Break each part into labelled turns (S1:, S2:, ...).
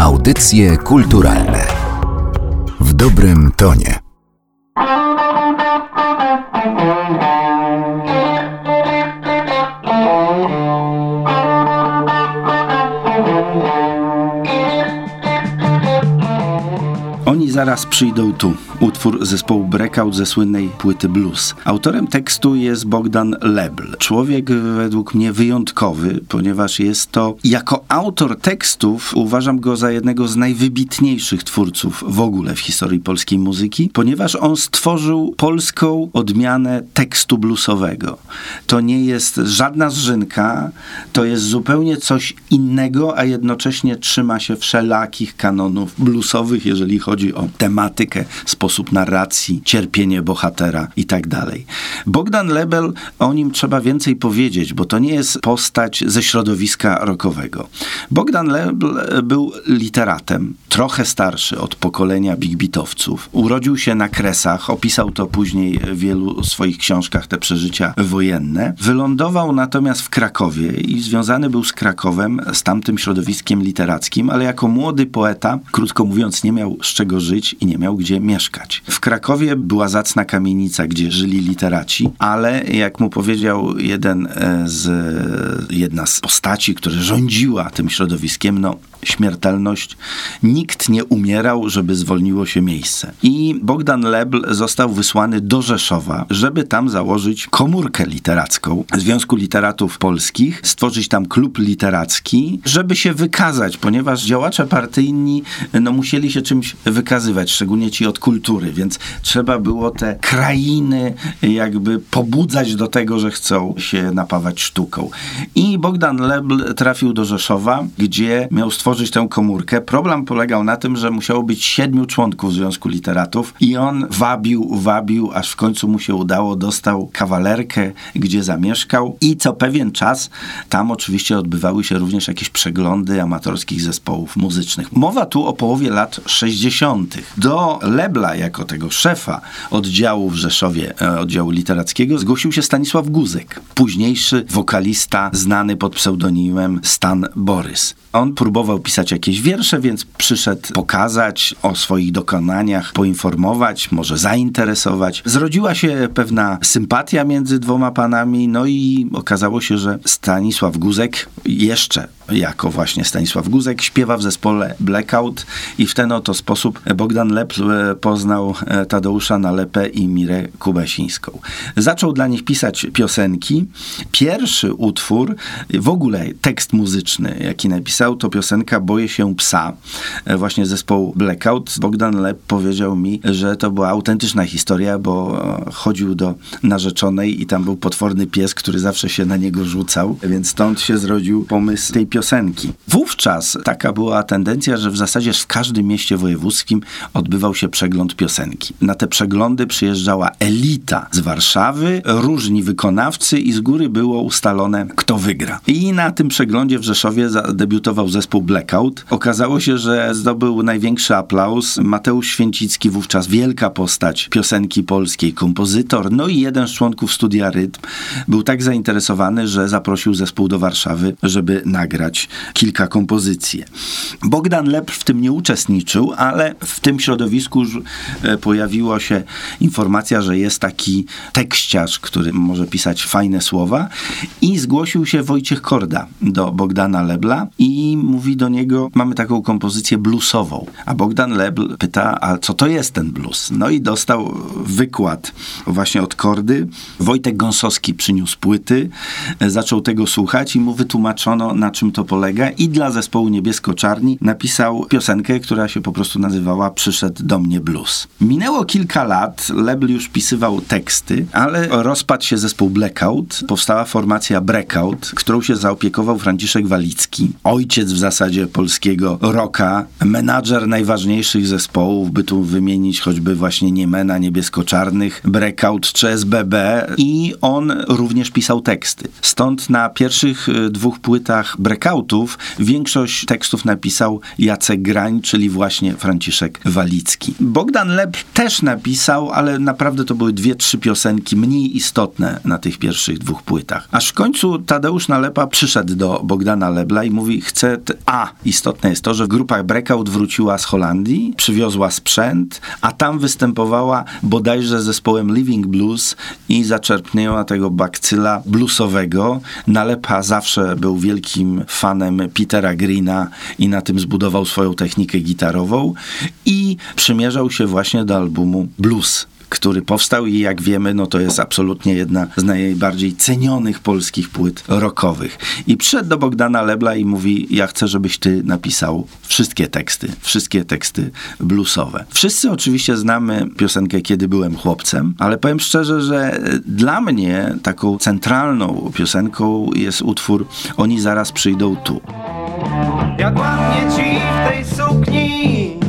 S1: Audycje kulturalne w dobrym tonie.
S2: Oni zaraz przyjdą tu. Utwór zespołu Breakout ze słynnej płyty Blues. Autorem tekstu jest Bogdan Lebl. Człowiek według mnie wyjątkowy, ponieważ jest to jako autor tekstów uważam go za jednego z najwybitniejszych twórców w ogóle w historii polskiej muzyki, ponieważ on stworzył polską odmianę tekstu bluesowego. To nie jest żadna zżynka, to jest zupełnie coś innego, a jednocześnie trzyma się wszelakich kanonów bluesowych, jeżeli chodzi o tematykę, sposób narracji, cierpienie bohatera i tak dalej. Bogdan Lebel, o nim trzeba więcej powiedzieć, bo to nie jest postać ze środowiska rockowego. Bogdan Lebel był literatem, trochę starszy od pokolenia big beatowców. Urodził się na Kresach, opisał to później w wielu swoich książkach, te przeżycia wojenne. Wylądował natomiast w Krakowie i związany był z Krakowem, z tamtym środowiskiem literackim, ale jako młody poeta, krótko mówiąc, nie miał z czego żyć i nie miał gdzie mieszkać. W Krakowie była zacna kamienica, gdzie żyli literaci, ale jak mu powiedział jeden e, z, jedna z postaci, która rządziła tym środowiskiem, no śmiertelność, nikt nie umierał, żeby zwolniło się miejsce. I Bogdan Lebl został wysłany do Rzeszowa, żeby tam założyć komórkę literacką Związku Literatów Polskich, stworzyć tam klub literacki, żeby się wykazać, ponieważ działacze partyjni no, musieli się czymś wykazywać, szczególnie ci od kultury, więc trzeba było te krainy jakby pobudzać do tego, że chcą się napawać sztuką. I Bogdan Lebl trafił do Rzeszowa, gdzie miał stworzyć tę komórkę. Problem polegał na tym, że musiało być siedmiu członków Związku Literatów i on wabił, wabił, aż w końcu mu się udało, dostał kawalerkę, gdzie zamieszkał i co pewien czas tam oczywiście odbywały się również jakieś przeglądy amatorskich zespołów muzycznych. Mowa tu o połowie lat 60. Do Lebla, jako tego szefa oddziału w Rzeszowie, e, oddziału literackiego, zgłosił się Stanisław Guzek, późniejszy wokalista znany pod pseudonimem Stan Borys. On próbował pisać jakieś wiersze, więc przyszedł pokazać o swoich dokonaniach, poinformować, może zainteresować. Zrodziła się pewna sympatia między dwoma panami, no i okazało się, że Stanisław Guzek jeszcze jako właśnie Stanisław Guzek śpiewa w zespole Blackout i w ten oto sposób Bogdan Lepl e, poznał e, Tadeusza Nalepę i Mirę Kubesińską. Zaczął dla nich pisać piosenki. Pierwszy utwór, w ogóle tekst muzyczny, jaki napisał, to piosenka Boję się psa, e, właśnie zespołu Blackout. Bogdan Lep powiedział mi, że to była autentyczna historia, bo chodził do narzeczonej i tam był potworny pies, który zawsze się na niego rzucał, więc stąd się zrodził pomysł tej piosenki. Wówczas taka była tendencja, że w zasadzie w każdym mieście wojewódzkim odbywał się przegląd piosenki. Na te przeglądy przyjeżdżała elita z Warszawy, różni wykonawcy i z góry było ustalone, kto wygra. I na tym przeglądzie w Rzeszowie debiutował zespół Blackout. Okazało się, że zdobył największy aplauz Mateusz Święcicki, wówczas wielka postać piosenki polskiej, kompozytor, no i jeden z członków studia Rytm był tak zainteresowany, że zaprosił zespół do Warszawy, żeby nagrać kilka kompozycji. Bogdan Lepr w tym nie uczestniczył, ale w tym środowisku już e, pojawiła się informacja, że jest taki tekściarz, który może pisać fajne słowa i zgłosił się Wojciech Korda do Bogdana Lebla i mówi do niego, mamy taką kompozycję bluesową. A Bogdan Lebl pyta, a co to jest ten blues? No i dostał wykład właśnie od Kordy. Wojtek Gąsowski przyniósł płyty, e, zaczął tego słuchać i mu wytłumaczono, na czym to polega i dla zespołu Niebiesko-Czarni napisał piosenkę, która się po prostu nazywała Przyszedł do mnie blues. Minęło kilka lat, Lebl już pisywał teksty, ale rozpadł się zespół Blackout, powstała formacja Breakout, którą się zaopiekował Franciszek Walicki, ojciec w zasadzie polskiego rocka, menadżer najważniejszych zespołów, by tu wymienić choćby właśnie Niemena, Niebiesko-Czarnych, Breakout czy SBB i on również pisał teksty. Stąd na pierwszych y, dwóch płytach Breakout breakoutów większość tekstów napisał Jacek Grań, czyli właśnie Franciszek Walicki. Bogdan Leb też napisał, ale naprawdę to były dwie, trzy piosenki mniej istotne na tych pierwszych dwóch płytach. Aż w końcu Tadeusz Nalepa przyszedł do Bogdana Lebla i mówi, chce... A, istotne jest to, że grupa Breakout wróciła z Holandii, przywiozła sprzęt, a tam występowała bodajże zespołem Living Blues i zaczerpnęła tego bakcyla bluesowego. Nalepa zawsze był wielkim fanem Petera Greena i na tym zbudował swoją technikę gitarową i przymierzał się właśnie do albumu Blues który powstał i jak wiemy, no to jest absolutnie jedna z najbardziej cenionych polskich płyt rockowych. I przyszedł do Bogdana Lebla i mówi, ja chcę, żebyś ty napisał wszystkie teksty, wszystkie teksty bluesowe. Wszyscy oczywiście znamy piosenkę Kiedy byłem chłopcem, ale powiem szczerze, że dla mnie taką centralną piosenką jest utwór Oni zaraz przyjdą tu. Jak ładnie ci w tej sukni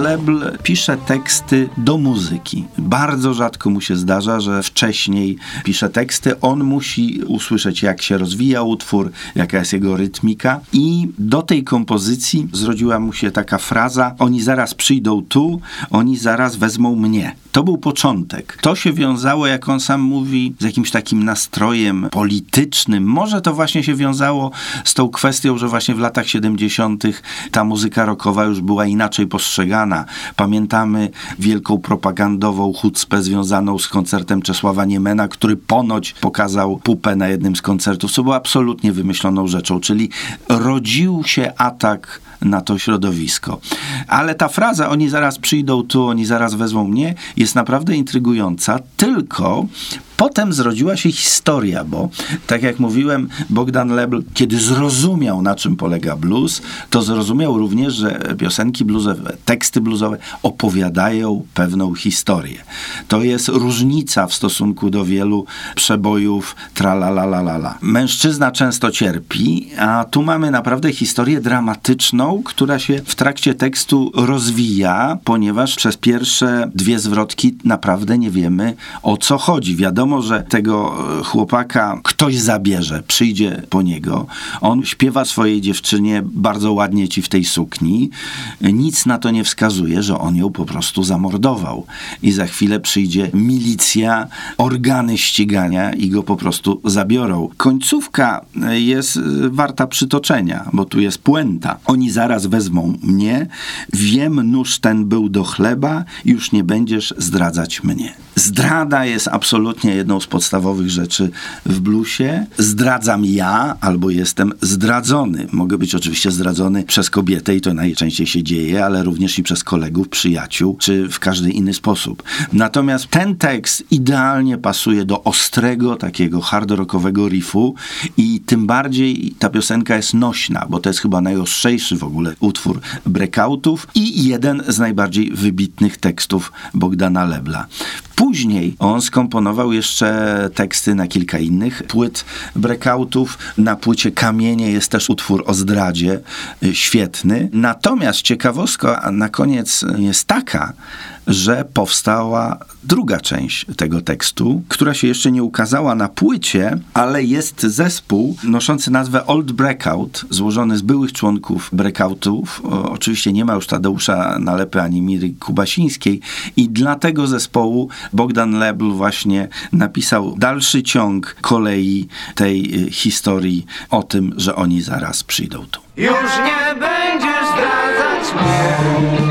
S2: Lebl pisze teksty do muzyki. Bardzo rzadko mu się zdarza, że wcześniej pisze teksty. On musi usłyszeć, jak się rozwija utwór, jaka jest jego rytmika. I do tej kompozycji zrodziła mu się taka fraza: Oni zaraz przyjdą tu, oni zaraz wezmą mnie. To był początek. To się wiązało, jak on sam mówi, z jakimś takim nastrojem politycznym. Może to właśnie się wiązało z tą kwestią, że właśnie w latach 70. ta muzyka rockowa już była inaczej postrzegana. Pamiętamy wielką propagandową chucpę związaną z koncertem Czesława Niemena, który ponoć pokazał pupę na jednym z koncertów, co było absolutnie wymyśloną rzeczą, czyli rodził się atak na to środowisko. Ale ta fraza, oni zaraz przyjdą tu, oni zaraz wezmą mnie, jest naprawdę intrygująca, tylko Potem zrodziła się historia, bo tak jak mówiłem, Bogdan Lebl, kiedy zrozumiał, na czym polega blues, to zrozumiał również, że piosenki bluesowe, teksty bluesowe opowiadają pewną historię. To jest różnica w stosunku do wielu przebojów tralalalala. Mężczyzna często cierpi, a tu mamy naprawdę historię dramatyczną, która się w trakcie tekstu rozwija, ponieważ przez pierwsze dwie zwrotki naprawdę nie wiemy o co chodzi. Wiadomo, wiadomo, że tego e, chłopaka ktoś zabierze, przyjdzie po niego. On śpiewa swojej dziewczynie bardzo ładnie ci w tej sukni. Nic na to nie wskazuje, że on ją po prostu zamordował. I za chwilę przyjdzie milicja, organy ścigania i go po prostu zabiorą. Końcówka e, jest e, warta przytoczenia, bo tu jest puenta. Oni zaraz wezmą mnie, wiem, nóż ten był do chleba, już nie będziesz zdradzać mnie. Zdrada jest absolutnie jedną z podstawowych rzeczy w bluesie. Zdradzam ja albo jestem zdradzony. Mogę być oczywiście zdradzony przez kobietę i to najczęściej się dzieje, ale również i przez kolegów, przyjaciół, czy w każdy inny sposób. Natomiast ten tekst idealnie pasuje do ostrego, takiego hard rockowego riffu i tym bardziej ta piosenka jest nośna, bo to jest chyba najostrzejszy w ogóle utwór breakoutów i jeden z najbardziej wybitnych tekstów Bogdana Lebla. Później on skomponował jeszcze teksty na kilka innych płyt breakoutów. Na płycie Kamienie jest też utwór o zdradzie, y, świetny. Natomiast ciekawostka na koniec jest taka, że powstała druga część tego tekstu, która się jeszcze nie ukazała na płycie, ale jest zespół noszący nazwę Old Breakout, złożony z byłych członków breakoutów. O, oczywiście nie ma już Tadeusza Nalepy ani Miry Kubasińskiej i dla tego zespołu Bogdan Lebl właśnie napisał dalszy ciąg kolei tej y, historii o tym, że oni zaraz przyjdą tu. Już nie będziesz zdradzać mnie.